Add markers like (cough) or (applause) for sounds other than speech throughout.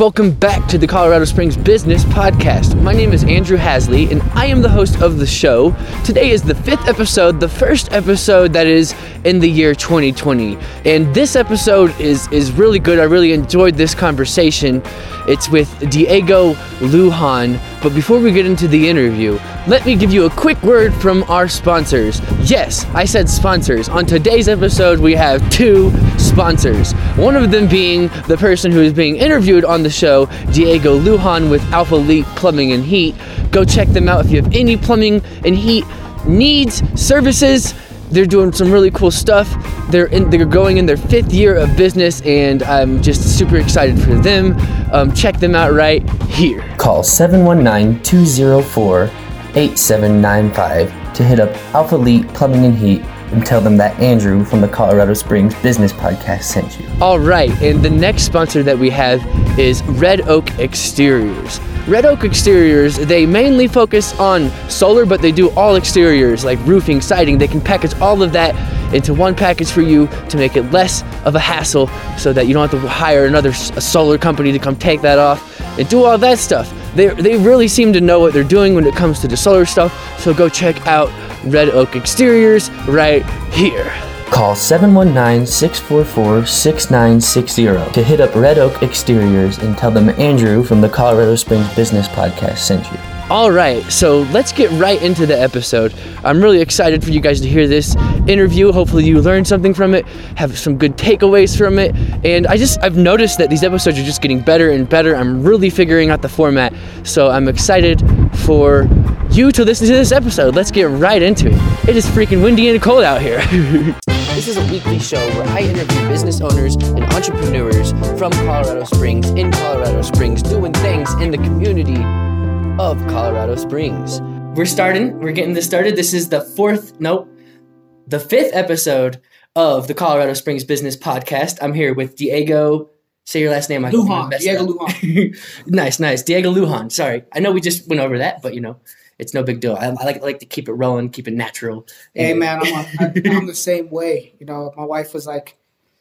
welcome back to the Colorado Springs Business Podcast. My name is Andrew Hasley, and I am the host of the show. Today is the fifth episode, the first episode that is in the year 2020. And this episode is, is really good. I really enjoyed this conversation. It's with Diego Lujan. But before we get into the interview, let me give you a quick word from our sponsors. Yes, I said sponsors. On today's episode, we have two sponsors. One of them being the person who is being interviewed on the show, Diego Lujan with Alpha Elite Plumbing and Heat. Go check them out if you have any plumbing and heat needs, services. They're doing some really cool stuff. They're in, they're going in their fifth year of business, and I'm just super excited for them. Um, check them out right here. Call 719 204 8795 to hit up Alpha Elite Plumbing and Heat and tell them that Andrew from the Colorado Springs Business Podcast sent you. All right, and the next sponsor that we have is Red Oak Exteriors. Red Oak Exteriors, they mainly focus on solar, but they do all exteriors like roofing, siding. They can package all of that into one package for you to make it less of a hassle so that you don't have to hire another solar company to come take that off and do all that stuff. They, they really seem to know what they're doing when it comes to the solar stuff, so go check out Red Oak Exteriors right here. Call 719 644 6960 to hit up Red Oak Exteriors and tell them Andrew from the Colorado Springs Business Podcast sent you. All right, so let's get right into the episode. I'm really excited for you guys to hear this interview. Hopefully, you learned something from it, have some good takeaways from it. And I just, I've noticed that these episodes are just getting better and better. I'm really figuring out the format. So I'm excited for you to listen to this episode. Let's get right into it. It is freaking windy and cold out here. (laughs) This is a weekly show where I interview business owners and entrepreneurs from Colorado Springs, in Colorado Springs, doing things in the community of Colorado Springs. We're starting, we're getting this started. This is the fourth, nope, the fifth episode of the Colorado Springs Business Podcast. I'm here with Diego. Say your last name. I Lujan, Diego up. Lujan. (laughs) nice, nice. Diego Lujan. Sorry. I know we just went over that, but you know, it's no big deal. I, I like, I like to keep it rolling, keep it natural. Hey man, I'm, a, I'm the (laughs) same way. You know, my wife was like,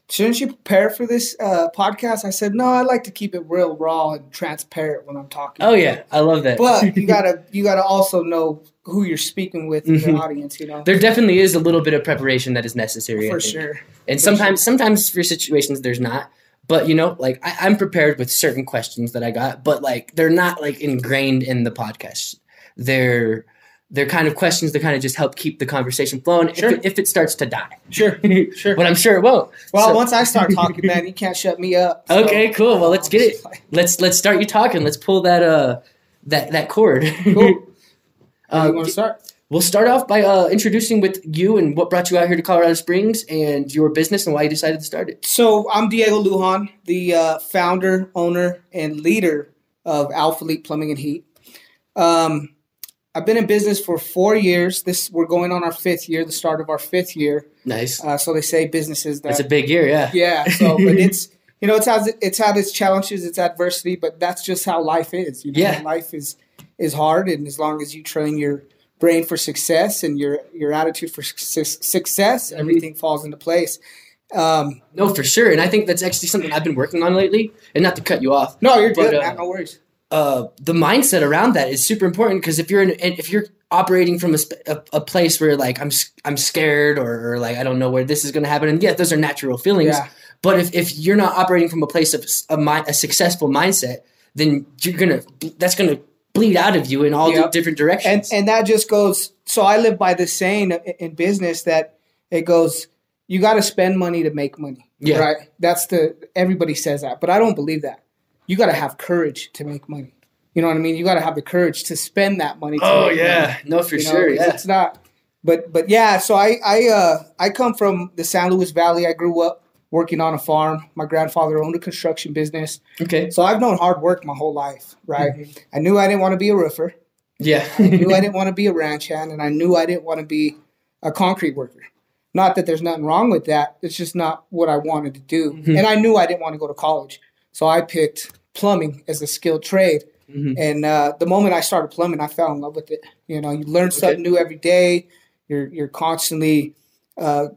"Shouldn't you prepare for this uh, podcast?" I said, "No, I like to keep it real, raw, and transparent when I'm talking." Oh yeah, I love that. but you (laughs) gotta you gotta also know who you're speaking with in Mhm. your audience. You know, there definitely is a little bit of preparation that is necessary. For sure. And For sometimes, sometimes for situations, there's not. But you know, like I, I'm prepared with certain questions that I got, but like they're not like ingrained in the podcast. They're they're kind of questions that kind of just help keep the conversation flowing Sure. if, it, if it starts to die. Sure, (laughs) sure. But I'm sure it won't. well, So- once I start (laughs) talking, man, you can't shut me up. So- Okay, cool. Well, let's get it. (laughs) Let's let's start you talking. Let's pull that uh that that cord. Cool. You want to start? We'll start off by uh, introducing with you and what brought you out here to Colorado Springs and your business and why you decided to start it. So I'm Diego Lujan, the uh, founder, owner, and leader of Alpha Elite Plumbing and Heat. Um, I've been in business for four years. This we're going on our fifth year, the start of our fifth year. Nice. Uh, so they say businesses that That's a big year, yeah. yeah. So but (laughs) it's you know it's has it's had its challenges, its adversity, but that's just how life is. You know, Yeah. life is is hard, and as long as you train your brain for success and your your attitude for su- success, Mhm. everything falls into place. Um, No, for sure. And I think that's actually something I've been working on lately. And not to cut you off, no, you're But, good, uh. No worries. Uh, the mindset around that is super important because if you're in, if you're operating from a, a, a place where like I'm I'm scared or, or like I don't know where this is going to happen, and yeah, those are natural feelings. Yeah. But if, if you're not operating from a place of a, mi- a successful mindset, then you're gonna that's gonna bleed out of you in all Yep. the different directions. and and that just goes so i live by this saying in- in business that it goes you got to spend money to make money Yeah. right that's the everybody says that but i don't believe that you got to have courage to make money you know what i mean you got to have the courage to spend that money to oh yeah, money. no for You sure, it's, yeah. it's not but but yeah so i i uh i come from the san luis valley i grew up working on a farm my grandfather owned a construction business Okay, so i've known hard work my whole life right i knew i didn't want to be a roofer yeah, I knew I (laughs) didn't want to be a ranch hand, and I knew I didn't want to be a concrete worker. Not that there's nothing wrong with that. It's just not what I wanted to do. Mhm. And I knew I didn't want to go to college. So I picked plumbing as a skilled trade. Mhm. And uh, the moment I started plumbing, I fell in love with it. You know, you learn something new every day. You're you're constantly uh,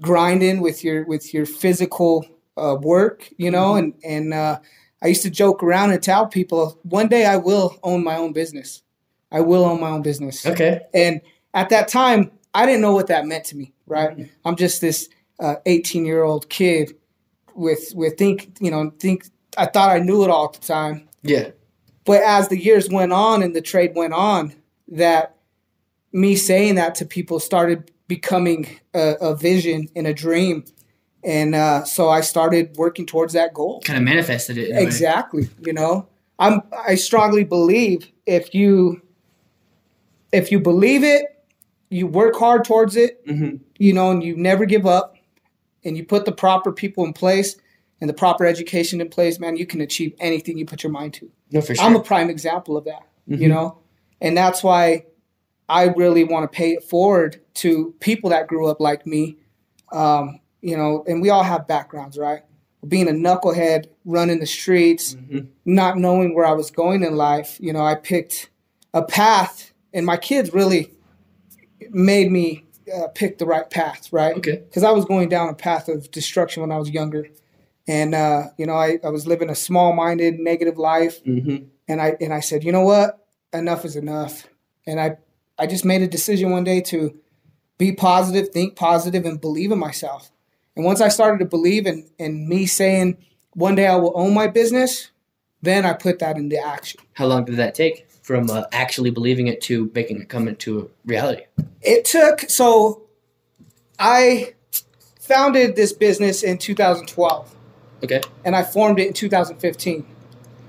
grinding with your with your physical uh, work. You know, and and uh, I used to joke around and tell people one day I will own my own business. I will own my own business. Okay. And at that time, I didn't know what that meant to me. Right. Mm-hmm. I'm just this 18 uh, year old kid with with think you know think I thought I knew it all at the time. Yeah. But as the years went on and the trade went on, that me saying that to people started becoming a, a vision and a dream. And uh, so I started working towards that goal. Kind of manifested it. Exactly. You know, I'm I strongly believe if you if you believe it, you work hard towards it, mm-hmm. you know, and you never give up, and you put the proper people in place and the proper education in place, man, you can achieve anything you put your mind to. No, for sure. I'm a prime example of that. Mm-hmm. You know, and that's why I really want to pay it forward to people that grew up like me. Um, you know, and we all have backgrounds, right? Being a knucklehead, running the streets, mm-hmm. not knowing where I was going in life. You know, I picked a path, and my kids really made me uh, pick the right path, right? Okay. Because I was going down a path of destruction when I was younger, and uh, you know, I, I was living a small-minded, negative life, mm-hmm. and I and I said, you know what, enough is enough, and I I just made a decision one day to be positive, think positive, and believe in myself. And once I started to believe in, in me saying, one day I will own my business, then I put that into action. How long did that take from uh, actually believing it to making it come into reality? It took, so I founded this business in 2012. Okay. And I formed it in 2015.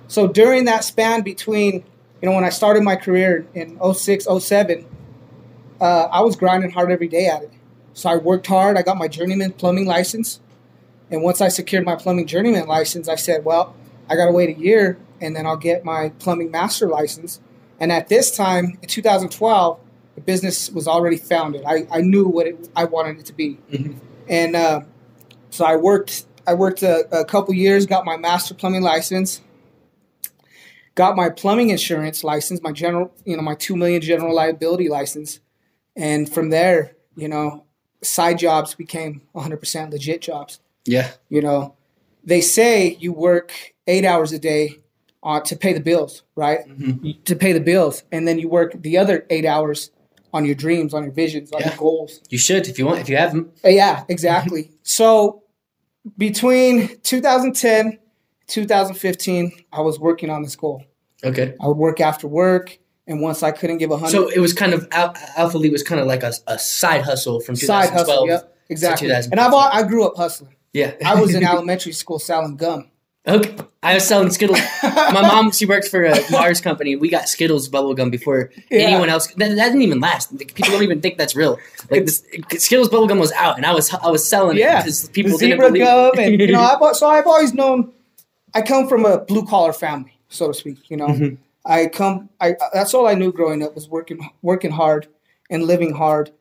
So during that span between you know, when I started my career in 06, 07, uh, I was grinding hard every day at it. So I worked hard. I got my journeyman plumbing license. And once I secured my plumbing journeyman license, I said, well, I got to wait a year and then I'll get my plumbing master license. And at this time, in 2012, the business was already founded. I, I knew what it, I wanted it to be. Mm-hmm. And uh, so I worked I worked a, a couple years, got my master plumbing license, got my plumbing insurance license, my general, you know, my 2 million general liability license. And from there, you know, side jobs became 100% legit jobs. Yeah. You know, they say you work eight hours a day uh, to pay the bills, right? Mm-hmm. To pay the bills. And then you work the other eight hours on your dreams, on your visions, on yeah. your goals. You should if you want, if you have them. Yeah, exactly. so between 2010 2015, I was working on this goal. Okay. I would work after work, and once I couldn't give a hundred. So it was kind of Alpha Elite was kind of like a, a side hustle from 2012 side hustle, yep, exactly. And I've I grew up hustling. Yeah. I was in (laughs) elementary school selling gum. Okay. I was selling Skittles. My (laughs) mom, she works for a Mars company. We got Skittles bubblegum before yeah. anyone else. That, that, didn't even last. People don't even think that's real. Like this, Skittles bubblegum was out, and I was I was selling yeah. it because people the didn't believe. gum, and you know, (laughs) I've, so I've always known. I come from a blue collar family, so to speak. You know, mm-hmm. I come. I that's all I knew growing up was working, working hard, and living hard,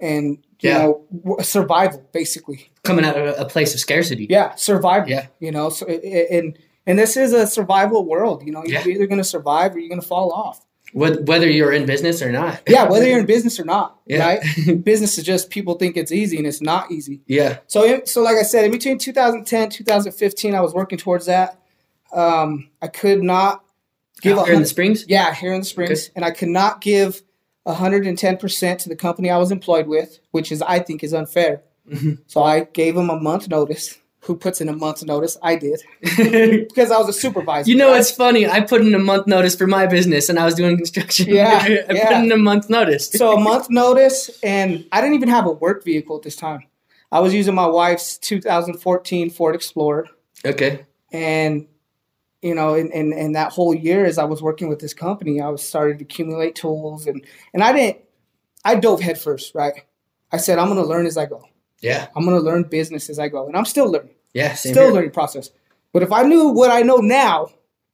and you yeah. know, survival basically. Coming out of a place of scarcity. Yeah, survival. Yeah, you know, so and and this is a survival world. You know, you're yeah. either going to survive or you're going to fall off. Whether you're in business or not. yeah, whether you're in business or not. (laughs) Yeah. Right. business is just people think it's easy and it's not easy. Yeah. So so like I said, in between 2010 2015, I was working towards that. Um, I could not give here in the Springs. Yeah, here in the Springs, okay. and I could not give 110 percent to the company I was employed with, which is I think is unfair. Mm-hmm. So I gave them a month notice. Who puts in a month notice? I did (laughs) because I was a supervisor. You know, right? it's funny. I put in a month notice for my business, and I was doing construction. Yeah, (laughs) I yeah. put in a month notice. so a month (laughs) notice, and I didn't even have a work vehicle at this time. I was using my wife's 2014 Ford Explorer. Okay. And you know, in, in, in that whole year as I was working with this company, I was started to accumulate tools and, and I didn't, I dove headfirst, right? I said, I'm going to learn as I go. Yeah. I'm going to learn business as I go. And I'm still learning. Yeah. still here. learning process. But if I knew what I know now,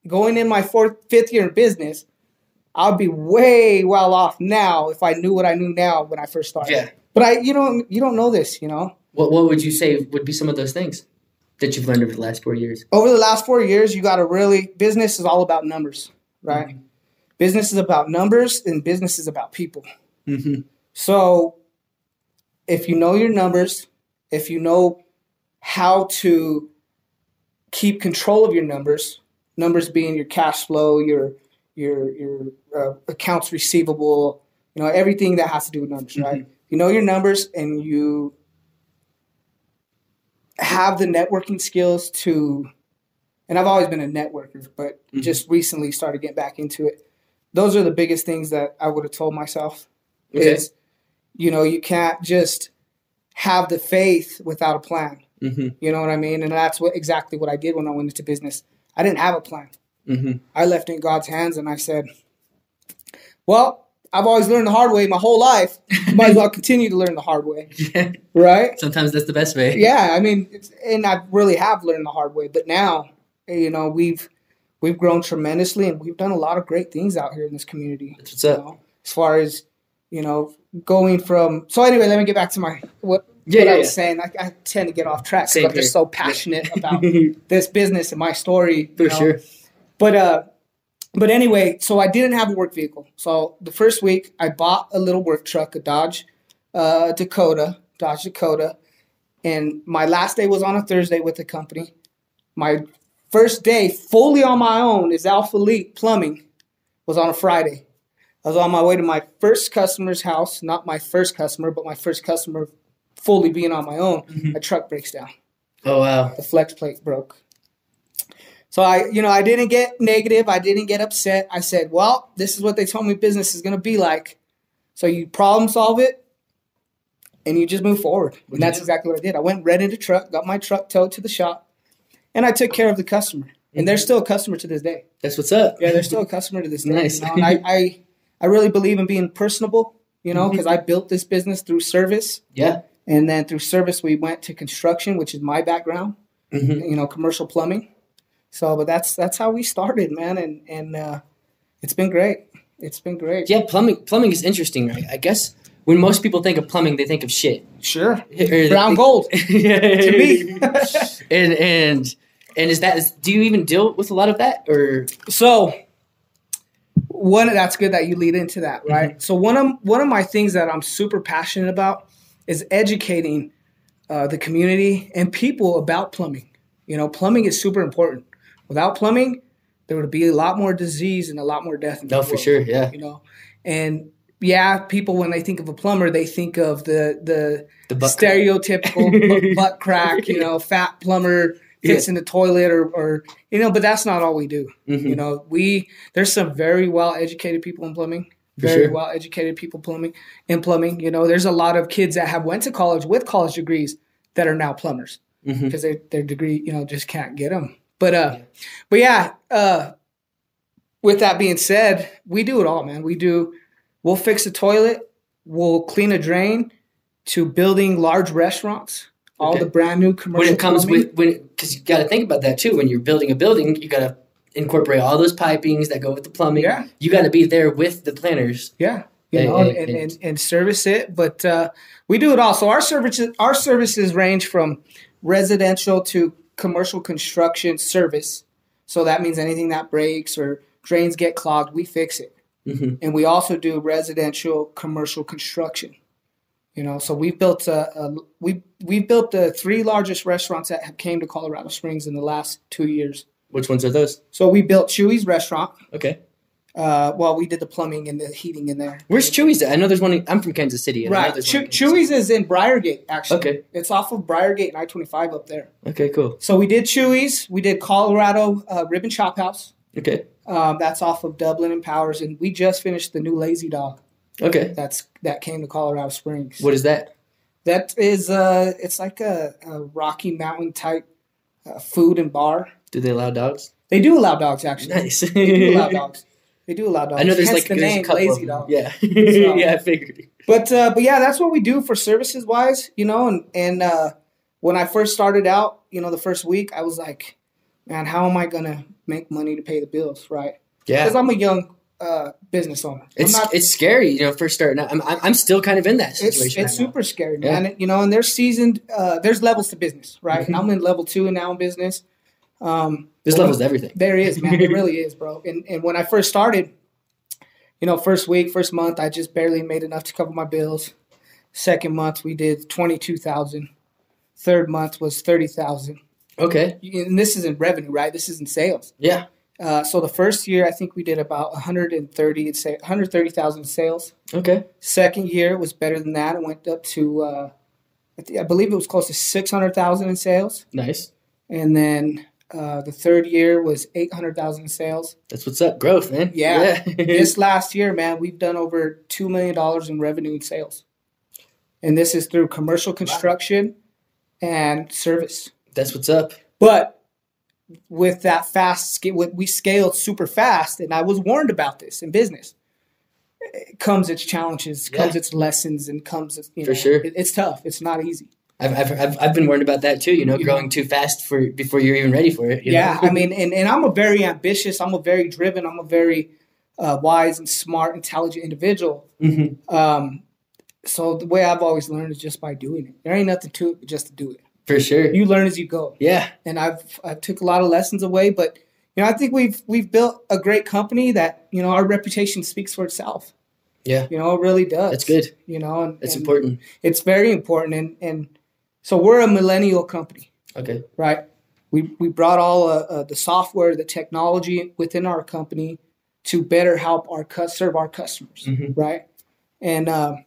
going in my fourth, fifth year in business, I'd be way well off now if I knew what I knew now when I first started. Yeah. But I, you know, you don't know this, you know. What What would you say would be some of those things? That you've learned over the last four years? Over the last four years, you got to really, business is all about numbers, right? Mm-hmm. Business is about numbers and business is about people. Mm-hmm. So if you know your numbers, if you know how to keep control of your numbers, Numbers being your cash flow, your your your uh, accounts receivable, you know, everything that has to do with numbers, right? Mm-hmm. You know your numbers and you have the networking skills to and I've always been a networker, but mm-hmm. just recently started getting back into it. Those are the biggest things that I would have told myself okay. is you know, you can't just have the faith without a plan. Mm-hmm. You know what I mean? And that's what exactly what I did when I went into business. I didn't have a plan. Mm-hmm. I left it in God's hands and I said, well, I've always learned the hard way my whole life. Might as well continue to learn the hard way. (laughs) Yeah. Right? Sometimes that's the best way. Yeah, I mean, and I really have learned the hard way. But now, you know, we've we've grown tremendously and we've done a lot of great things out here in this community. That's what's up. Know, as far as, you know, going from. So anyway, let me get back to my what yeah, what yeah, I was yeah. saying. I, I, tend to get off track because I'm just so passionate about (laughs) this business and my story. For know? sure. But uh, but anyway, so I didn't have a work vehicle. So the first week, I bought a little work truck, a Dodge uh, Dakota, Dodge Dakota, and my last day was on a Thursday with the company. My first day fully on my own is Alpha Elite Plumbing was on a Friday. I was on my way to my first customer's house, not my first customer, but my first customer fully being on my own. Mm-hmm. My truck breaks down. Oh wow. The flex plate broke. So I, you know, I didn't get negative. I didn't get upset. I said, "Well, this is what they told me business is going to be like." So you problem solve it, and you just move forward. And that's exactly what I did. I went rented a truck, got my truck towed to the shop, and I took care of the customer. And they're mm-hmm. still a customer to this day. That's what's up. Yeah, they're still a customer to this day. Nice. You know? I, I I really believe in being personable, you know, because mm-hmm. I built this business through service. Yeah. And then through service, we went to construction, which is my background, mm-hmm. you know, commercial plumbing. So, but that's that's how we started, man, and and uh, it's been great. It's been great. Yeah, plumbing plumbing is interesting, right? I guess when most people think of plumbing, they think of shit. Sure, brown gold (laughs) to me. (laughs) and and and is that is, do you even deal with a lot of that or so? one that's good that you lead into that, right? Mm-hmm. So one of one of my things that I'm super passionate about is educating uh, the community and people about plumbing. You know, plumbing is super important. Without plumbing, there would be a lot more disease and a lot more death. no, for sure, yeah. You know, and yeah, people when they think of a plumber, they think of the the, the stereotypical (laughs) butt crack, you know, fat plumber fits yeah. in the toilet or, or you know, but that's not all we do. Mm-hmm. You know, we there's some very well educated people in plumbing, very sure. well educated people plumbing in plumbing. You know, there's a lot of kids that have went to college with college degrees that are now plumbers because mm-hmm. their degree, you know, just can't get them. But uh, yeah. but yeah, uh, with that being said, we do it all, man. We do. We'll fix a toilet. We'll clean a drain. To building large restaurants all okay. the brand new commercial. When it comes plumbing. with when because you got to think about that too. When you're building a building, you got to incorporate all those pipings that go with the plumbing. Yeah, you got to be there with the planners. Yeah, you and, know, and, and, and, and service it. But uh, we do it all. So our services our services range from residential to commercial construction service. So that means anything that breaks or drains get clogged, we fix it. Mm-hmm. And we also do residential commercial construction. You know, so we've built a, a we we've built the three largest restaurants that have came to Colorado Springs in the last two years. Which ones are those? So we built Chuy's restaurant. Okay. Uh, well, we did the plumbing and the heating in there. Where's Chuy's? At? I know there's one. In, I'm from Kansas City. right. Chew- Chuy's is in Briargate, actually. Okay. It's off of Briargate and I-25 up there. Okay, cool. So we did Chuy's. We did Colorado uh, Rib and Chop House. Okay. Um, that's off of Dublin and Powers, and we just finished the new Lazy Dog. Okay. That's that came to Colorado Springs. What is that? That is uh it's like a, a Rocky Mountain type uh, food and bar. Do they allow dogs? They do allow dogs actually. Nice. they do allow dogs. (laughs) They do allow dogs. I know there's Hence like the name lazy dog. Yeah. so, (laughs) yeah, I figured. But uh, but yeah, that's what we do for services wise, you know, and and uh, when I first started out, you know, the first week I was like, man, how am I gonna make money to pay the bills, right? Yeah. Because I'm a young uh, business owner. It's not, it's scary, you know, first starting out. I'm, I'm still kind of in that situation. It's, it's right super now. scary, man. Yeah. You know, and there's seasoned. Uh, there's levels to business, right? Mm-hmm. I'm in level two and now in business. Um, there's levels to everything. There is, man. it really is, bro. And and when I first started, you know, first week, first month, I just barely made enough to cover my bills. Second month, we did twenty two thousand. Third month was thirty thousand. Okay. And this isn't revenue, right? This isn't sales. Yeah Uh, so the first year, I think we did about 130, say 130,000 sales. Okay. Second year was better than that. It went up to, uh, I, th- I believe it was close to 600,000 in sales. Nice. And then uh, the third year was 800,000 in sales. That's what's up, growth, man. Yeah. yeah. (laughs) this (laughs) last year, man, we've done over $2 million in revenue and sales. And this is through commercial construction wow. and service. That's what's up. But with that fast we scaled super fast and i was warned about this in business it comes its challenges yeah. comes its lessons and comes its, you know, for sure it's tough it's not easy I've, I've, I've, I've been warned about that too you know growing too fast for before you're even ready for it yeah i mean and, and i'm a very ambitious i'm a very driven i'm a very uh, wise and smart intelligent individual mm-hmm. um, so the way i've always learned is just by doing it there ain't nothing to it just to do it for sure. You learn as you go. Yeah. And I've I took a lot of lessons away, but you know, I think we've we've built a great company that, you know, our reputation speaks for itself. Yeah. You know, it really does. That's good. You know, and, it's important. It's very important and and so we're a millennial company. Okay. Right? We we brought all uh, uh, the software, the technology within our company to better help our serve our customers, mm-hmm. right? And um,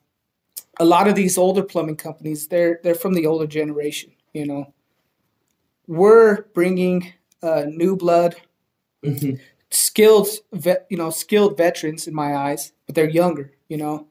a lot of these older plumbing companies, they're they're from the older generation you know, we're bringing uh, new blood, mm-hmm. skilled, vet, you know, skilled veterans in my eyes, but they're younger, you know,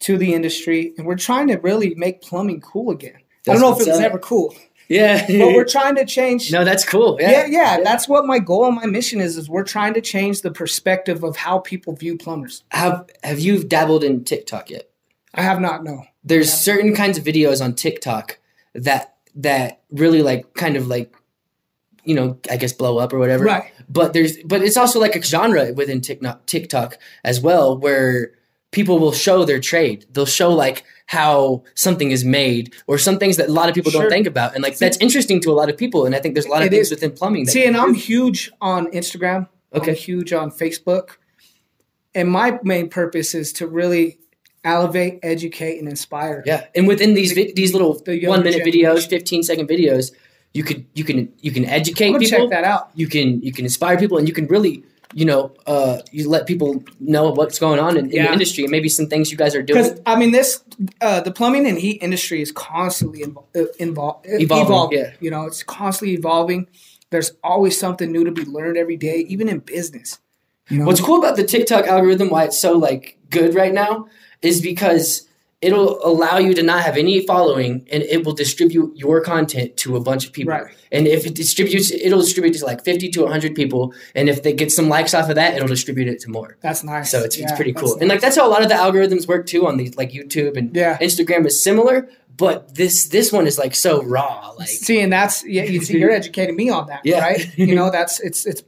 to the industry, and we're trying to really make plumbing cool again. I don't know if it was ever cool. (laughs) Yeah, but we're trying to change. No, that's cool. Yeah. yeah. yeah, yeah, That's what my goal and my mission is. Is we're trying to change the perspective of how people view plumbers. Have Have you dabbled in TikTok yet? I have not. No. There's certain kinds of videos on TikTok that that really like kind of like you know i guess blow up or whatever right but there's but it's also like a genre within tiktok tiktok as well where people will show their trade they'll show like how something is made or some things that a lot of people sure. don't think about and like that's interesting to a lot of people and i think there's a lot of it things is. within plumbing see and i'm huge on instagram okay I'm huge on facebook and my main purpose is to really elevate, educate, and inspire. Yeah, and within these vi- these little the one minute videos, fifteen second videos, you could you can you can educate people. Check that out. You can you can inspire people, and you can really you know uh, you let people know what's going on in, in yeah. the industry and maybe some things you guys are doing. Because I mean, this uh, the plumbing and heat industry is constantly invo- uh, involved evolving, evolving. Yeah. You know, it's constantly evolving. There's always something new to be learned every day, even in business. You know? What's cool about the TikTok algorithm? Why it's so like good right now is because it'll allow you to not have any following and it will distribute your content to a bunch of people. Right. And if it distributes, it'll distribute to like 50 to 100 people. And if they get some likes off of that, it'll distribute it to more. That's nice. So it's, yeah, it's pretty cool. Nice. And like that's how a lot of the algorithms work too on these like YouTube and yeah. Instagram is similar. But this this one is like so raw. Like see, and that's yeah, you see, you're educating me on that, (laughs) yeah. right? You know, that's it's it's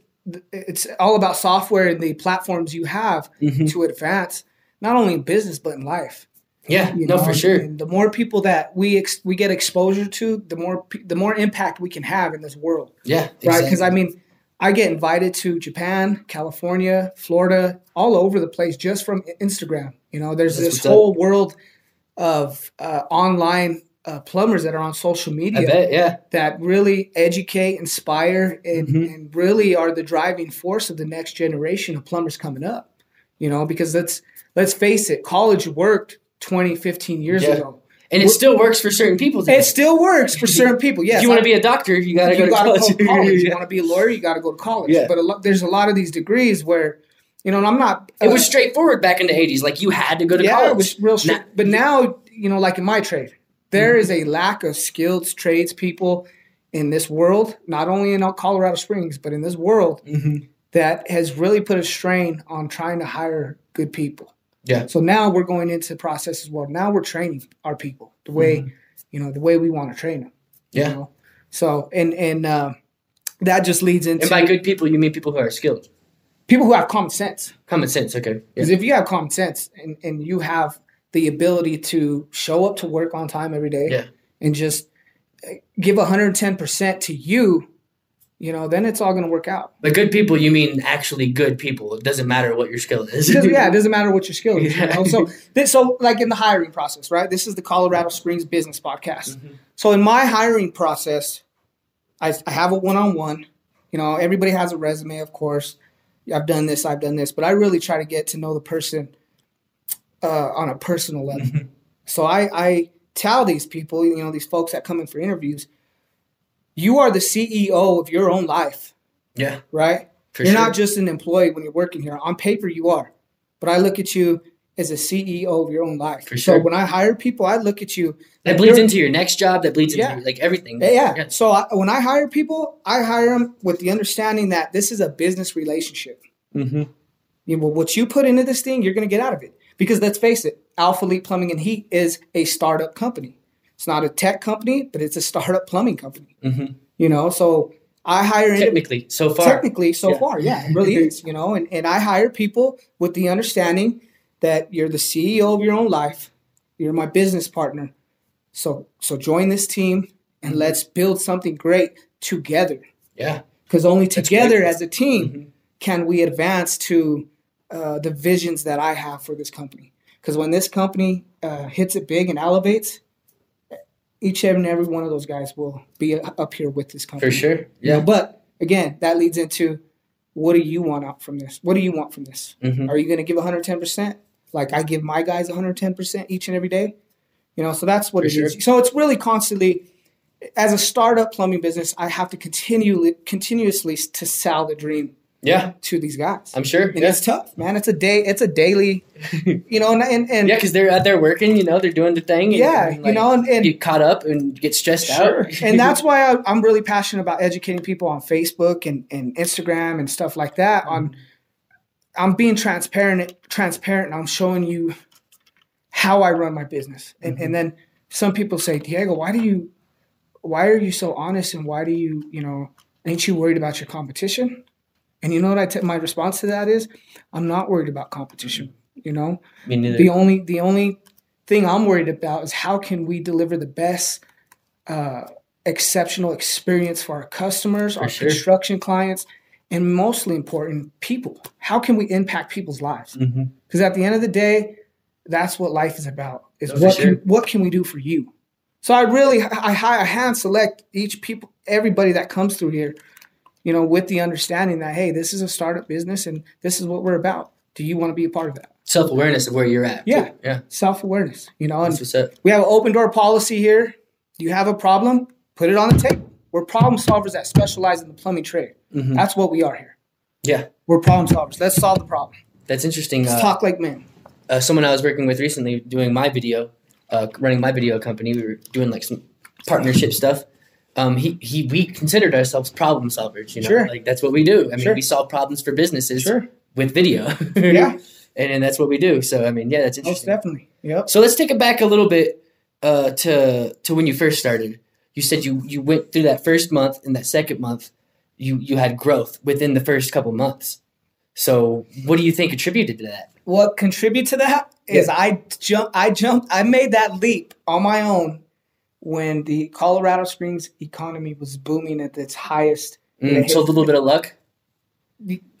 it's all about software and the platforms you have mm-hmm. to advance not only in business but in life. Yeah, you no, know? for sure. And the more people that we ex- we get exposure to, the more the more impact we can have in this world. Yeah, exactly. right. Because I mean, I get invited to Japan, California, Florida, all over the place just from Instagram. You know, there's That's this whole up. world of uh, online uh, plumbers that are on social media. Bet, yeah. That really educate, inspire, and, mm-hmm. and really are the driving force of the next generation of plumbers coming up. You know, because that's let's face it, college worked 20, 15 years yeah. ago. And it still works for certain people. Today. It still works for certain people. Yes. if you want to be a doctor, you got to go to college. Go to college. (laughs) You want to be a lawyer, you got to go to college. Yeah. But a lo- there's a lot of these degrees where, you know, and I'm not. Uh, it was straightforward back in the 80s. Like you had to go to yeah, college. it was real straight. Now, but now, you know, like in my trade, there mm-hmm. is a lack of skilled tradespeople in this world, not only in Colorado Springs, but in this world mm-hmm. that has really put a strain on trying to hire good people. Yeah. So now we're going into the process as well. Now we're training our people the way, mm-hmm. you know, the way we want to train them. Yeah. You know? So and and uh, that just leads into and by good people you mean people who are skilled. People who have common sense. Common sense, okay. Because yeah. if you have common sense and, and you have the ability to show up to work on time every day yeah. and just uh, give 110% to you you know, then it's all going to work out. But good people, you mean actually good people. It doesn't matter what your skill is. yeah, it (laughs) doesn't matter what your skill is. Yeah. You know? So, this, so like in the hiring process, right? This is the Colorado Springs Business Podcast. Mm-hmm. So in my hiring process, I, I have a one-on-one. You know, everybody has a resume, of course. I've done this, I've done this, but I really try to get to know the person uh, on a personal level. Mm-hmm. So I, I tell these people, you know, these folks that come in for interviews, you are the CEO of your own life. Yeah. Right? For you're sure. not just an employee when you're working here. On paper, you are. But I look at you as a CEO of your own life. For sure. So when I hire people, I look at you. That bleeds into your next job. That bleeds yeah. into like everything. Yeah. yeah. yeah. So I, when I hire people, I hire them with the understanding that this is a business relationship. Mm-hmm. You know, what you put into this thing, you're going to get out of it. Because let's face it, Alpha Elite Plumbing and Heat is a startup company. It's not a tech company, but it's a startup plumbing company. Mm-hmm. You know, so I hire technically so far. Technically so yeah. far, yeah, it really (laughs) is. You know, and, and I hire people with the understanding that you're the CEO of your own life. You're my business partner. So so join this team and let's build something great together. Yeah. Because only together as a team mm-hmm. can we advance to uh, the visions that I have for this company. Because when this company uh, hits it big and elevates, each and every one of those guys will be up here with this company. For sure. Yeah. You know, but again, that leads into what do you want out from this? What do you want from this? Mm-hmm. Are you going to give 110%? Like I give my guys 110% each and every day? You know, so that's what For it sure. is. So it's really constantly, as a startup plumbing business, I have to continually, continuously to sell the dream yeah to these guys i'm sure and yeah. it's tough man it's a day it's a daily (laughs) you know and, and yeah because they're out there working you know they're doing the thing and, yeah and, like, you know and, and get caught up and get stressed sure. out (laughs) and that's why I, am really passionate about educating people on facebook and, and instagram and stuff like that mm-hmm. on i'm being transparent transparent and i'm showing you how i run my business and, mm-hmm. and then some people say diego why do you why are you so honest and why do you you know ain't you worried about your competition and you know what I t- my response to that is, I'm not worried about competition. You know, the only the only thing I'm worried about is how can we deliver the best, uh, exceptional experience for our customers, for our sure. construction clients, and mostly important, people. How can we impact people's lives? Because mm-hmm. at the end of the day, that's what life is about. Is oh, what sure. can, what can we do for you? So I really I, I hand select each people, everybody that comes through here you know, with the understanding that, hey, this is a startup business and this is what we're about. Do you want to be a part of that? Self awareness of where you're at. Yeah. Too. Yeah. Self awareness, you know, and we have an open door policy here. You have a problem, put it on the table. We're problem solvers that specialize in the plumbing trade. Mm-hmm. That's what we are here. Yeah. We're problem solvers. Let's solve the problem. That's interesting. Let's uh, talk like men. Uh, someone I was working with recently doing my video, uh, running my video company, we were doing like some partnership stuff um, he, he, we considered ourselves problem solvers. You know, sure. like that's what we do. I mean, sure. we solve problems for businesses sure. with video. (laughs) yeah, and, and that's what we do. So I mean, yeah, that's interesting. Most definitely. Yep. So let's take it back a little bit uh, to to when you first started. You said you you went through that first month and that second month, you you had growth within the first couple months. So what do you think contributed to that? What contributed to that is yeah. I jump I jumped I made that leap on my own when the Colorado Springs economy was booming at its highest. Mm, so a little bit of luck.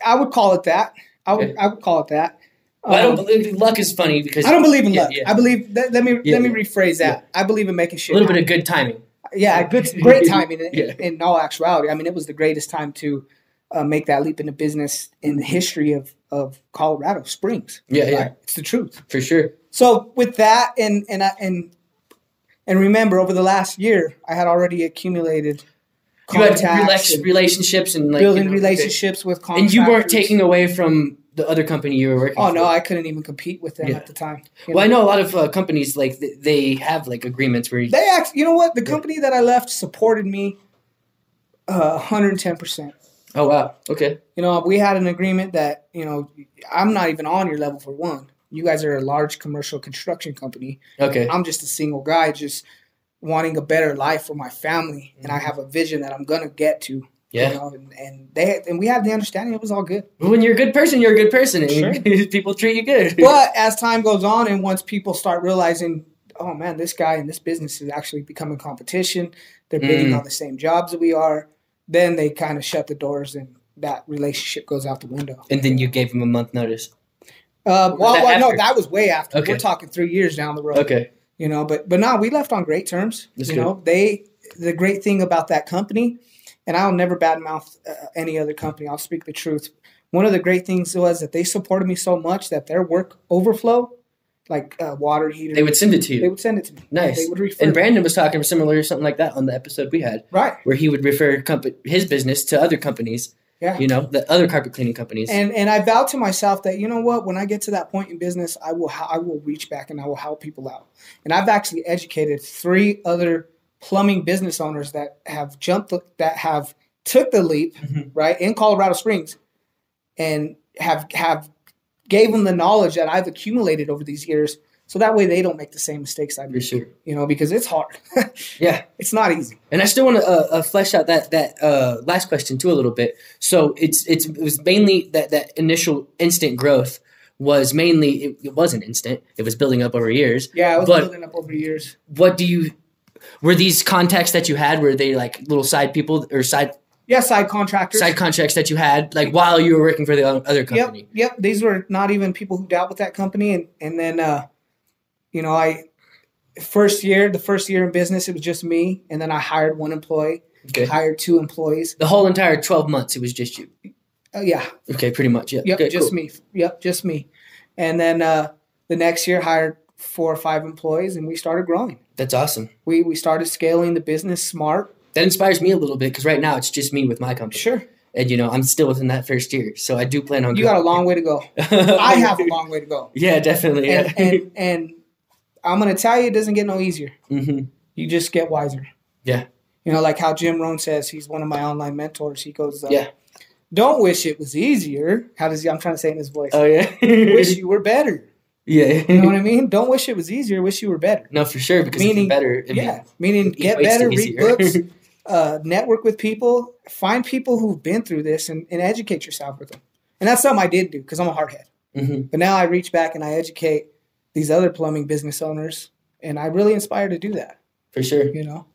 I would call it that. I would. Okay. I would call it that. Well, um, I don't um, believe luck is funny because I don't believe in yeah, luck. Yeah. I believe. That, let me yeah, let me rephrase that. I believe in making shit. A little happen. bit of good timing. Yeah, (laughs) good, great timing. In, in, all actuality, I mean, it was the greatest time to uh, make that leap into business in the history of of Colorado Springs. Yeah, yeah, it's the truth for sure. So with that, and and and and remember, over the last year, I had already accumulated you had relationships and like, building you know, relationships with contractors. And you weren't taking away from the other company you were working. Oh for. no, I couldn't even compete with them yeah. at the time. Well, know? I know a lot of uh, companies like they have like agreements where you, they act. You know what? The company that I left supported me, uh, hundred and ten percent. Oh wow! Okay. You know, we had an agreement that you know I'm not even on your level for one you guys are a large commercial construction company. Okay. I'm just a single guy just wanting a better life for my family and I mm-hmm. have a vision that I'm gonna get to. Yeah. You know, and, and, they and we had the understanding it was all good. When you're a good person, you're a good person. Sure. (laughs) people treat you good. But as time goes on and once people start realizing, oh man, this guy in this business is actually becoming competition, they're bidding mm. on the same jobs that we are, then they kind of shut the doors and that relationship goes out the window. And then you gave them a month notice. Uh, well, well no, that was way after. Okay. We're talking three years down the road. Okay. You know, but but no, we left on great terms. That's you good. know, they the great thing about that company, and I'll never badmouth uh, any other company. I'll speak the truth. one of the great things was that they supported me so much that their work overflow, like uh, water heater, they would send it to you. They would send it to me. Nice. They would refer. And Brandon was talking similar or something like that on the episode we had, right? Where he would refer comp- his business to other companies. Yeah. You know, the other carpet cleaning companies. And and I vow to myself that you know what, when I get to that point in business, I will I will reach back and I will help people out. And I've actually educated three other plumbing business owners that have jumped that have took the leap mm-hmm. right in Colorado Springs and have have gave them the knowledge that I've accumulated over these years, so that way they don't make the same mistakes I made. Sure. You know, because it's hard. (laughs) yeah, it's not easy. And I still want to uh, uh, flesh out that that uh, last question too a little bit. So it's it's it was mainly that that initial instant growth was mainly it, it wasn't instant. It was building up over years. Yeah, it was but building up over years. What do you were these contacts that you had were they like little side people or side yeah, side contractors. Side contracts that you had, like while you were working for the other company. Yep, yep. These were not even people who dealt with that company, and and then, uh, you know, I first year, the first year in business, it was just me, and then I hired one employee, okay. hired two employees. The whole entire twelve months, it was just you. Uh, yeah. Okay, pretty much. Yeah. Yep, okay, just cool. me. Yep, just me. And then uh, the next year, hired four or five employees, and we started growing. That's awesome. We we started scaling the business smart that inspires me a little bit because right now it's just me with my company. Sure. And you know, I'm still within that first year, so I do plan on. You got a long way to go. (laughs) I have a long way to go. Yeah, definitely. And, yeah. and, and I'm gonna tell you, it doesn't get no easier. Mm-hmm. You just get wiser. Yeah. You know, like how Jim Rohn says, he's one of my online mentors. He goes, uh, "Yeah, don't wish it was easier." How does he? I'm trying to say in his voice. Oh yeah. (laughs) wish you were better. Yeah. you know what I mean? Don't wish it was easier. Wish you were better. No, for sure. Because meaning, better. yeah. Meaning, get better, read books, (laughs) uh, network with people, find people who've been through this, and, and educate yourself with them. And that's something I did do because I'm a hardhead. Mm-hmm. But now I reach back and I educate these other plumbing business owners, and I really inspire to do that. For sure. You know.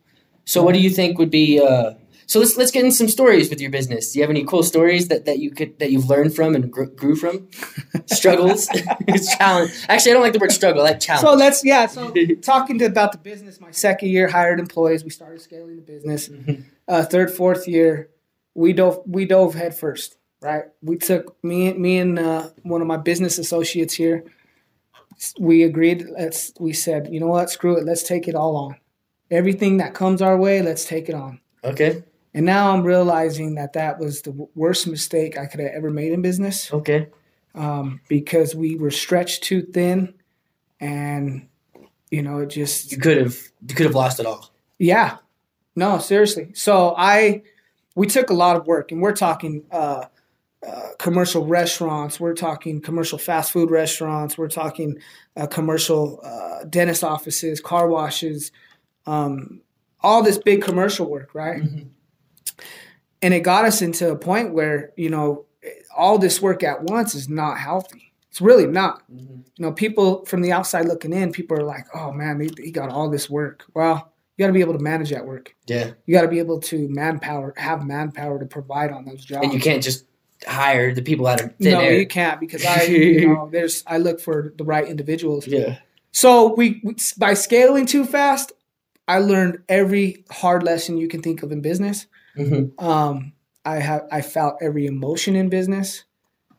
So, what do you think would be? Uh, so let's let's get in some stories with your business. Do you have any cool stories that, that you could that you've learned from and grew, grew from? (laughs) Struggles, (laughs) challenge. Actually, I don't like the word struggle. I like challenge. So let's yeah. So (laughs) talking to, about the business, my second year hired employees. We started scaling the business. Mm-hmm. Uh, third, fourth year, we dove we dove head first. Right. We took me and me and uh, one of my business associates here. We agreed. Let's. We said, you know what? Screw it. Let's take it all on. Everything that comes our way, let's take it on. Okay. And now I'm realizing that that was the worst mistake I could have ever made in business. Okay. Um, because we were stretched too thin, and you know, it just you could have you could have lost it all. Yeah. No, seriously. So I we took a lot of work, and we're talking uh, uh, commercial restaurants, we're talking commercial fast food restaurants, we're talking uh, commercial uh, dentist offices, car washes, um, all this big commercial work, right? Mm-hmm. And it got us into a point where you know all this work at once is not healthy. It's really not. Mm-hmm. you know people from the outside looking in people are like oh man he, he got all this work. Well you got to be able to manage that work. Yeah. You got to be able to manpower have manpower to provide on those jobs and you can't just hire the people out of thin no air. you can't because i you (laughs) know there's i look for the right individuals yeah so we, we by scaling too fast i learned every hard lesson you can think of in business Mm-hmm. Um, I have I felt every emotion in business,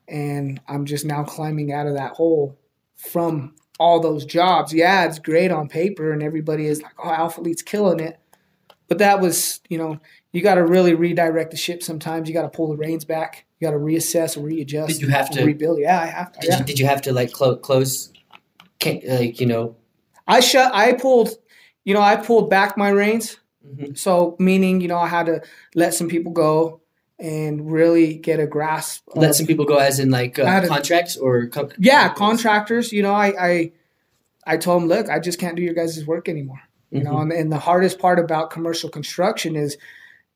and I'm just now climbing out of that hole from all those jobs. Yeah, it's great on paper, and everybody is like, "Oh, Alpha Elite's killing it," but that was, you know, you got to really redirect the ship. Sometimes you got to pull the reins back. You got to reassess, readjust. Did you have to rebuild? Yeah, I have. To, did, yeah. you, did you have to like close, close, like you know? I shut. I pulled. You know, I pulled back my reins Mm-hmm. So, meaning, you know, I had to let some people go and really get a grasp. Let of, some people go, as in like uh, contracts or com- yeah, contractors. You know, I, I I told them, look, I just can't do your guys' work anymore. You mm-hmm. know, and, and, the hardest part about commercial construction is,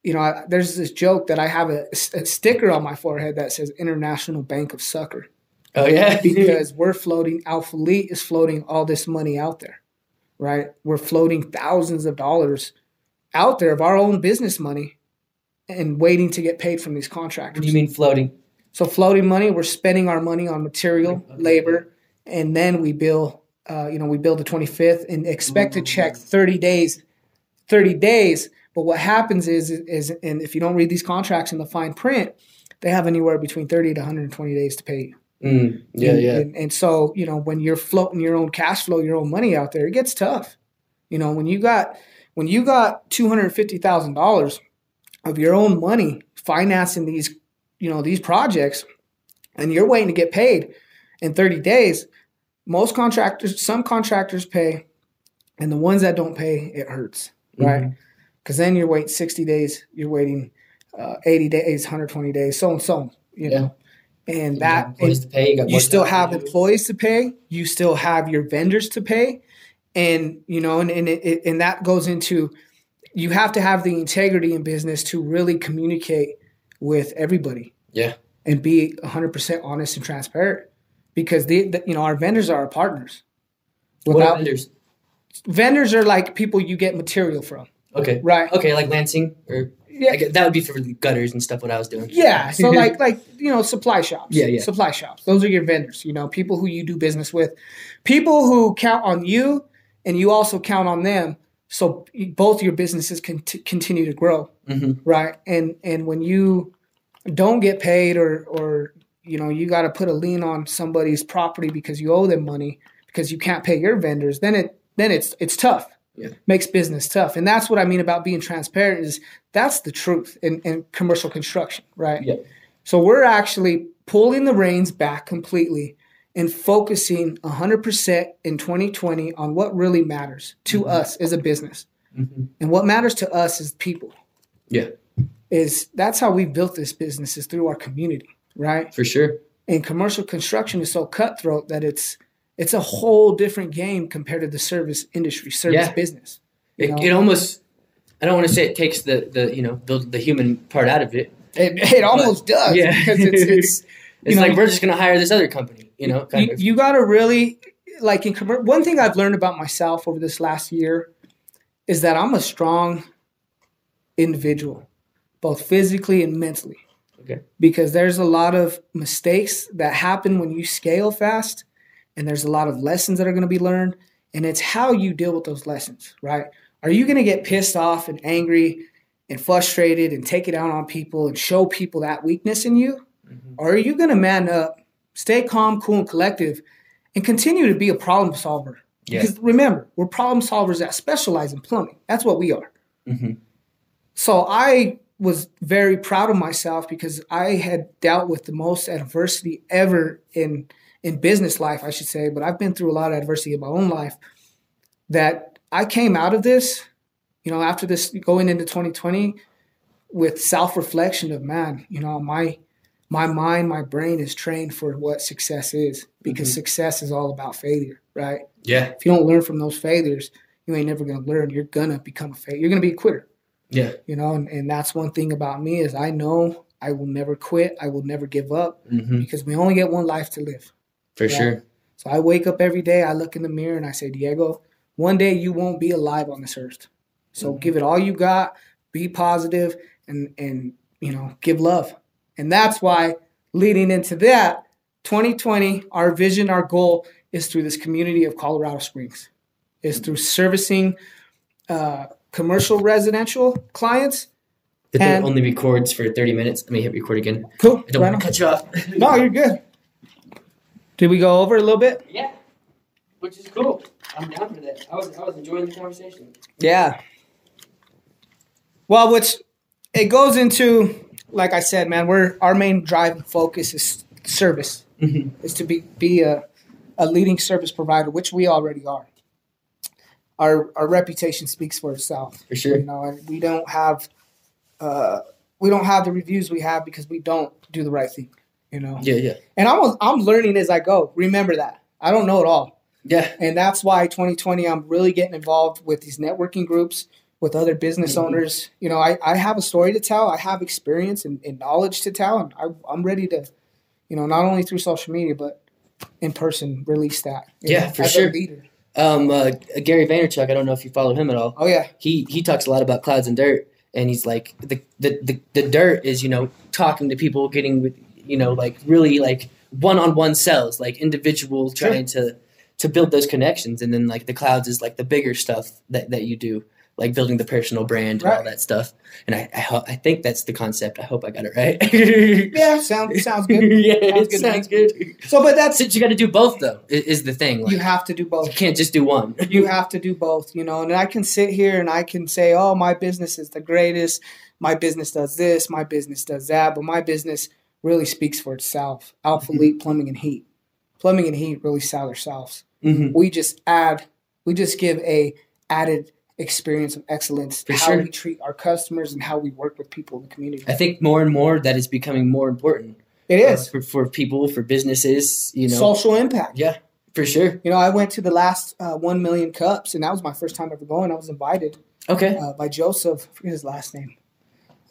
you know, I, there's this joke that I have a, a, sticker on my forehead that says International Bank of Sucker. Oh yeah, (laughs) because (laughs) we're floating. Alpha Elite is floating all this money out there, right? We're floating thousands of dollars out there of our own business money and waiting to get paid from these contractors. What do you mean floating? So floating money, we're spending our money on material, okay. labor, and then we bill. Uh, you know, we bill the 25th and expect mm-hmm. to check 30 days. 30 days. But what happens is, is, and if you don't read these contracts in the fine print, they have anywhere between 30 to 120 days to pay you. Mm, yeah, and, yeah. And, and so, you know, when you're floating your own cash flow, your own money out there, it gets tough. You know, when you got when you got two hundred fifty thousand dollars of your own money financing these, you know, these projects, and you're waiting to get paid in thirty days, most contractors, some contractors pay, and the ones that don't pay, it hurts, right? Because then you're waiting sixty days, you're waiting uh, eighty days, one hundred twenty days, so and so. You yeah. know, and that employees to pay. You, you still have employees to pay. You still have your vendors to pay, and you know, and and, it, and that goes into you have to have the integrity in business to really communicate with everybody. Yeah, and be hundred percent honest and transparent because the, the, you know our vendors are our partners. Without, what vendors? Vendors are like people you get material from. Okay. Right. Okay, like Lansing or yeah, that would be for gutters and stuff. What I was doing. Yeah, (laughs) so like like you know supply shops. Yeah, yeah. Supply shops. Those are your vendors. You know, people who you do business with, people who count on you, and you also count on them. So both your businesses can t- continue to grow, mm-hmm. right? And and when you don't get paid, or or you know you got to put a lien on somebody's property because you owe them money because you can't pay your vendors, then it then it's it's tough yeah. makes business tough. And that's what I mean about being transparent is that's the truth in, in commercial construction, right? Yeah. So we're actually pulling the reins back completely and focusing 100% in 2020 on what really matters to mm-hmm. us as a business. Mm-hmm. And what matters to us is people. Yeah. Is that's how we built this business is through our community, right? For sure. And commercial construction is so cutthroat that it's it's a whole different game compared to the service industry, service yeah. business. It, it, almost, I don't want to say it takes the, the you know the, the human part out of it. It, it almost does. Yeah, because it's (laughs) it's, it's know, like we're just going to hire this other company. You know, you, you got to really like in one thing I've learned about myself over this last year is that I'm a strong individual, both physically and mentally. Okay. Because there's a lot of mistakes that happen when you scale fast and there's a lot of lessons that are going to be learned and it's how you deal with those lessons right? Are you going to get pissed off and angry and frustrated and take it out on people and show people that weakness in you? Mm-hmm. or are you going to man up stay calm cool and collective and continue to be a problem solver? Because remember we're problem solvers that specialize in plumbing. That's what we are. Mm-hmm. so i was very proud of myself because i had dealt with the most adversity ever in in business life, I should say, but I've been through a lot of adversity in my own life that I came out of this, you know, after this going into 2020 with self-reflection of man, you know, my my mind, my brain is trained for what success is because mm-hmm. success is all about failure, right? Yeah. If you don't learn from those failures, you ain't never gonna learn. You're gonna become a failure. You're gonna be a quitter. Yeah. You know, and, and that's one thing about me is I know I will never quit. I will never give up mm-hmm. because we only get one life to live. For sure. So I wake up every day, I look in the mirror and I say, Diego, one day you won't be alive on this earth. So mm-hmm. give it all you got, be positive and and you know, give love. And that's why leading into that, 2020, our vision, our goal is through this community of Colorado Springs. Is through servicing uh, commercial residential clients. They only records for 30 minutes? Let me hit record again. Cool. I don't right want to cut you off. no, you're good. Did we go over a little bit? Yeah, which is cool. I'm down for that. I was I was enjoying the conversation. Yeah. Well, which it goes into, like I said, man, we're our main drive and focus is service. Mm-hmm. Is to be be a, a leading service provider, which we already are. Our our reputation speaks for itself. For sure. You know, and we don't have uh, we don't have the reviews we have because we don't do the right thing you know. Yeah, yeah. And I'm I'm learning as I go. Remember that. I don't know it all. Yeah. And that's why 2020 I'm really getting involved with these networking groups with other business mm-hmm. owners. You know, I, I have a story to tell. I have experience and, and knowledge to tell, and I, I'm ready to, you know, not only through social media but in person release that. Yeah, know, for sure. Um, uh, Gary Vaynerchuk. I don't know if you follow him at all. Oh yeah. He he talks a lot about clouds and dirt, and he's like the the the, the dirt is you know talking to people, getting with you know, like really like one on one cells, like individual trying to to build those connections. And then like the clouds is like the bigger stuff that, that you do. like building the personal brand and Right. all that stuff. And I I, ho- I think that's the concept. I hope I got it right. (laughs) Yeah, sounds sounds good. (laughs) yeah, Sounds good sounds good. So, but that's Since you got to do both though, i- is the thing. Like, you, have to do both. You can't just do one. (laughs) you have to do both, you know. And I can sit here and I can say, "Oh, my business is the greatest. My business does this. My business does that." But my business really speaks for itself. Alpha Mhm. Elite Plumbing and Heat. Plumbing and Heat really sell themselves. hmm We just add, we just give a added experience of excellence For how sure. we treat our customers and how we work with people in the community. I think more and more that is becoming more important. It is uh, for, for people, for businesses. You know, social impact. yeah, for sure. You know, I went to the last uh, one million cups, and that was my first time ever going. I was invited Okay, uh, by Joseph. I forget his last name.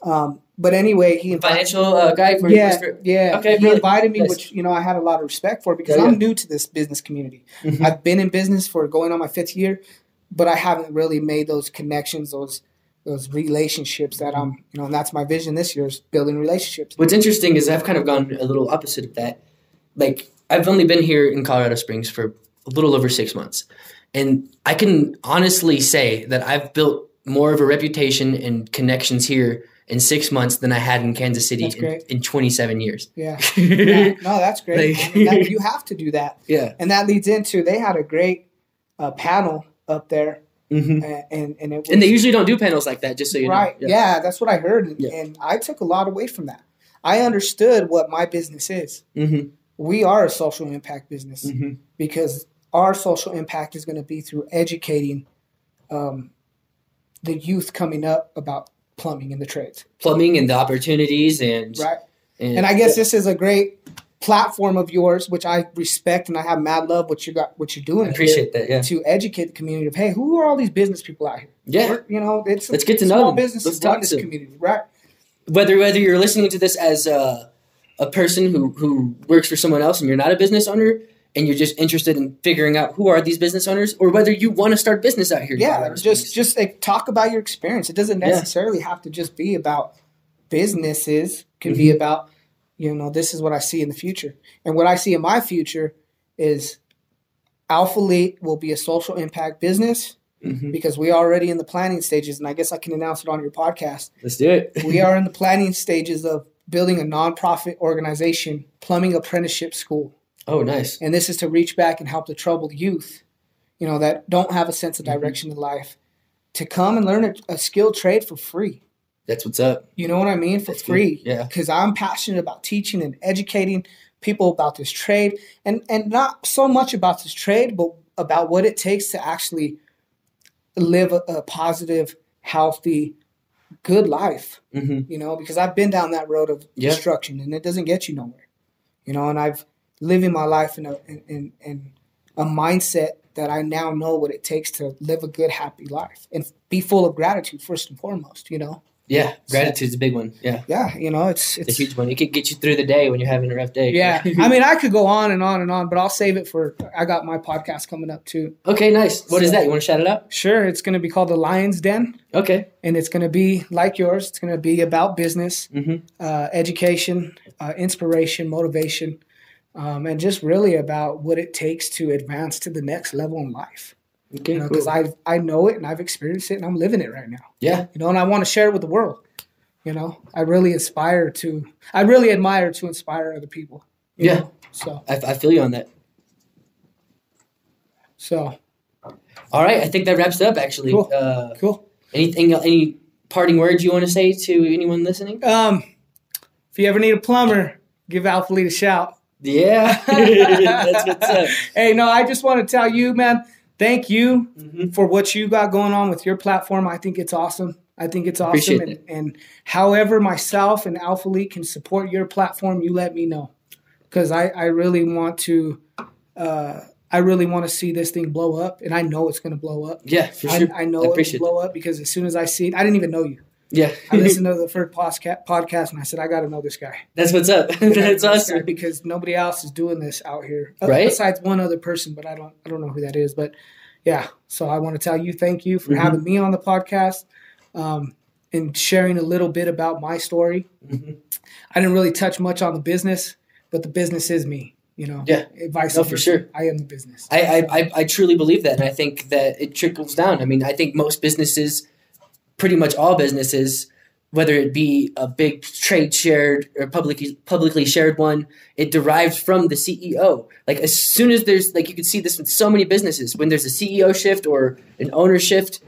Um, but anyway, he invited. financial uh, guy for Yeah, yeah. Okay, he really? invited me, Nice. which you know I had a lot of respect for because Yeah, I'm yeah. new to this business community. Mhm. I've been in business for going on my fifth year, but I haven't really made those connections, those those relationships that I'm, you know, and that's my vision this year is building relationships. What's interesting is I've kind of gone a little opposite of that. Like I've only been here in Colorado Springs for a little over six months, and I can honestly say that I've built more of a reputation and connections here in six months than I had in Kansas City in, in 27 years. Yeah, (laughs) yeah. no, that's great. Like- I mean, that- you (laughs) have to do that, yeah. and that leads into they had a great uh, panel up there, hmm and and, and it was, And they usually don't do panels like that, just so you right. know. Yeah. that's what I heard, and, Yeah. and I took a lot away from that. I understood what my business is. hmm We are a social impact business. hmm because our social impact is going to be through educating um, the youth coming up about plumbing and the trades, Plumbing and the opportunities and right? And I guess this is a great platform of yours, which I respect and I have mad love what you got, what you're I doing. appreciate that. Yeah. to educate the community of hey, who are all these business people out here? Yeah. We're- you know, it's Let's get to small know them. businesses Let's talk this to them. community, right? whether whether you're listening to this as a, a person who who works for someone else and you're not a business owner and you're just interested in figuring out who are these business owners or whether you want to start business out here Yeah, just just like, talk about your experience. It doesn't Yeah. necessarily have to just be about businesses. It can be Mm-hmm. about you know this is what I see in the future, and what I see in my future is Alpha Elite will be a social impact business Mhm. because we are already in the planning stages, and I guess I can announce it on your podcast. let's do it (laughs) We are in the planning stages of building a nonprofit organization, plumbing apprenticeship school oh nice. And this is to reach back and help the troubled youth you know that don't have a sense of Mhm. direction in life to come and learn a, a skilled trade for free. That's what's up. You know what i mean? For That's good. free. Yeah. because i'm passionate about teaching and educating people about this trade. And and not so much about this trade but about what it takes to actually live a, a positive healthy good life. Hmm you know, because I've been down that road of Yeah. destruction and it doesn't get you nowhere, you know, and I've living my life in a in, in, in a mindset that I now know what it takes to live a good, happy life and be full of gratitude first and foremost, you know. yeah gratitude's a big one yeah Yeah, you know, it's it's a huge one it could get you through the day when you're having a rough day yeah. (laughs) I mean, I could go on and on and on, but I'll save it for I got my podcast coming up too. okay nice What is So- that you want to shout it out Sure, it's going to be called the Lion's Den, okay and it's going to be like yours. It's going to be about business. hmm uh, education, uh, inspiration, motivation, um, and just really about what it takes to advance to the next level in life. okay You know, cool. because I I know it and I've experienced it and I'm living it right now. yeah You know, and I want to share it with the world. You know, I really aspire to. I really admire to inspire other people. Yeah. know? So I, I feel you on that so all right i think that wraps it up actually Cool. uh cool. anything any parting words you want to say to anyone listening Um, if you ever need a plumber, give Alpha Elite a shout. Yeah, (laughs) that's what's up. Hey, no, I just want to tell you, man, thank you Mm-hmm. for what you got going on with your platform. I think it's awesome. I think it's awesome. And, it. and however myself and Alpha Elite can support your platform, you let me know. Because I, I really want to uh, I really want to see this thing blow up and I know it's gonna blow up. Yeah, for I, sure. I know I it'll appreciate blow up because as soon as I see it, I didn't even know you. Yeah, I listened (laughs) to the first podcast and I said, I gotta know this guy. that's what's up. I gotta (laughs) know that's awesome. because nobody else is doing this out here, Right. Besides one other person, but I don't, I don't know who that is. But yeah, so I want to tell you, thank you for Mhm. having me on the podcast um, and sharing a little bit about my story. Mhm. I didn't really touch much on the business, but the business is me. You know, Yeah. Vice No, for sure. I am the business. I, I, I truly believe that, and I think that it trickles down. I mean, I think most businesses pretty much all businesses, whether it be a big trade shared or publicly publicly shared one, it derives from the CEO. Like as soon as there's like you can see this in so many businesses when there's a CEO shift or an owner shift,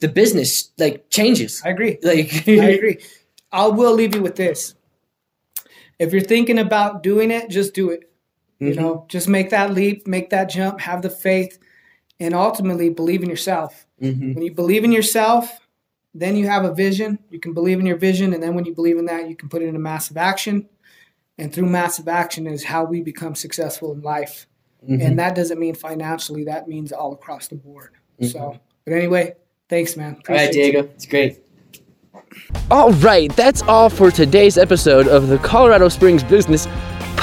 the business like changes. I agree. Like (laughs) I (laughs) agree. I will leave you with this. If you're thinking about doing it, just do it. Mm-hmm. You know, just make that leap, make that jump, have the faith, and ultimately believe in yourself. Mm-hmm. When you believe in yourself, then you have a vision. You can believe in your vision, and then when you believe in that, you can put it into massive action. And through massive action is how we become successful in life. Mm-hmm. And that doesn't mean financially, that means all across the board. Mm-hmm. So, but anyway, thanks, man. Appreciate all right, Diego. You. It's great. All right, that's all for today's episode of the Colorado Springs Business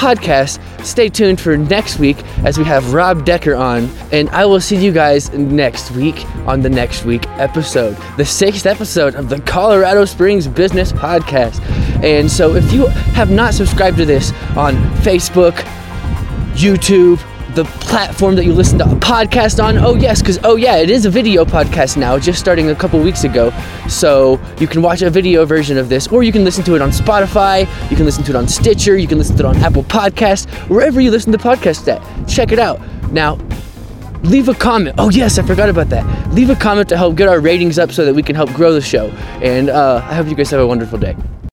Podcast. Stay tuned for next week as we have Rob Decker on, and I will see you guys next week on the next week episode, the sixth episode of the Colorado Springs Business Podcast. And so, if you have not subscribed to this on Facebook, YouTube, the platform that you listen to a podcast on. Oh, yes, because, oh, yeah, it is a video podcast now, just starting a couple weeks ago. So you can watch a video version of this, or you can listen to it on Spotify, you can listen to it on Stitcher, you can listen to it on Apple Podcasts, wherever you listen to podcasts at. Check it out. Now, leave a comment. Oh, yes, I forgot about that. Leave a comment to help get our ratings up so that we can help grow the show. And uh, I hope you guys have a wonderful day.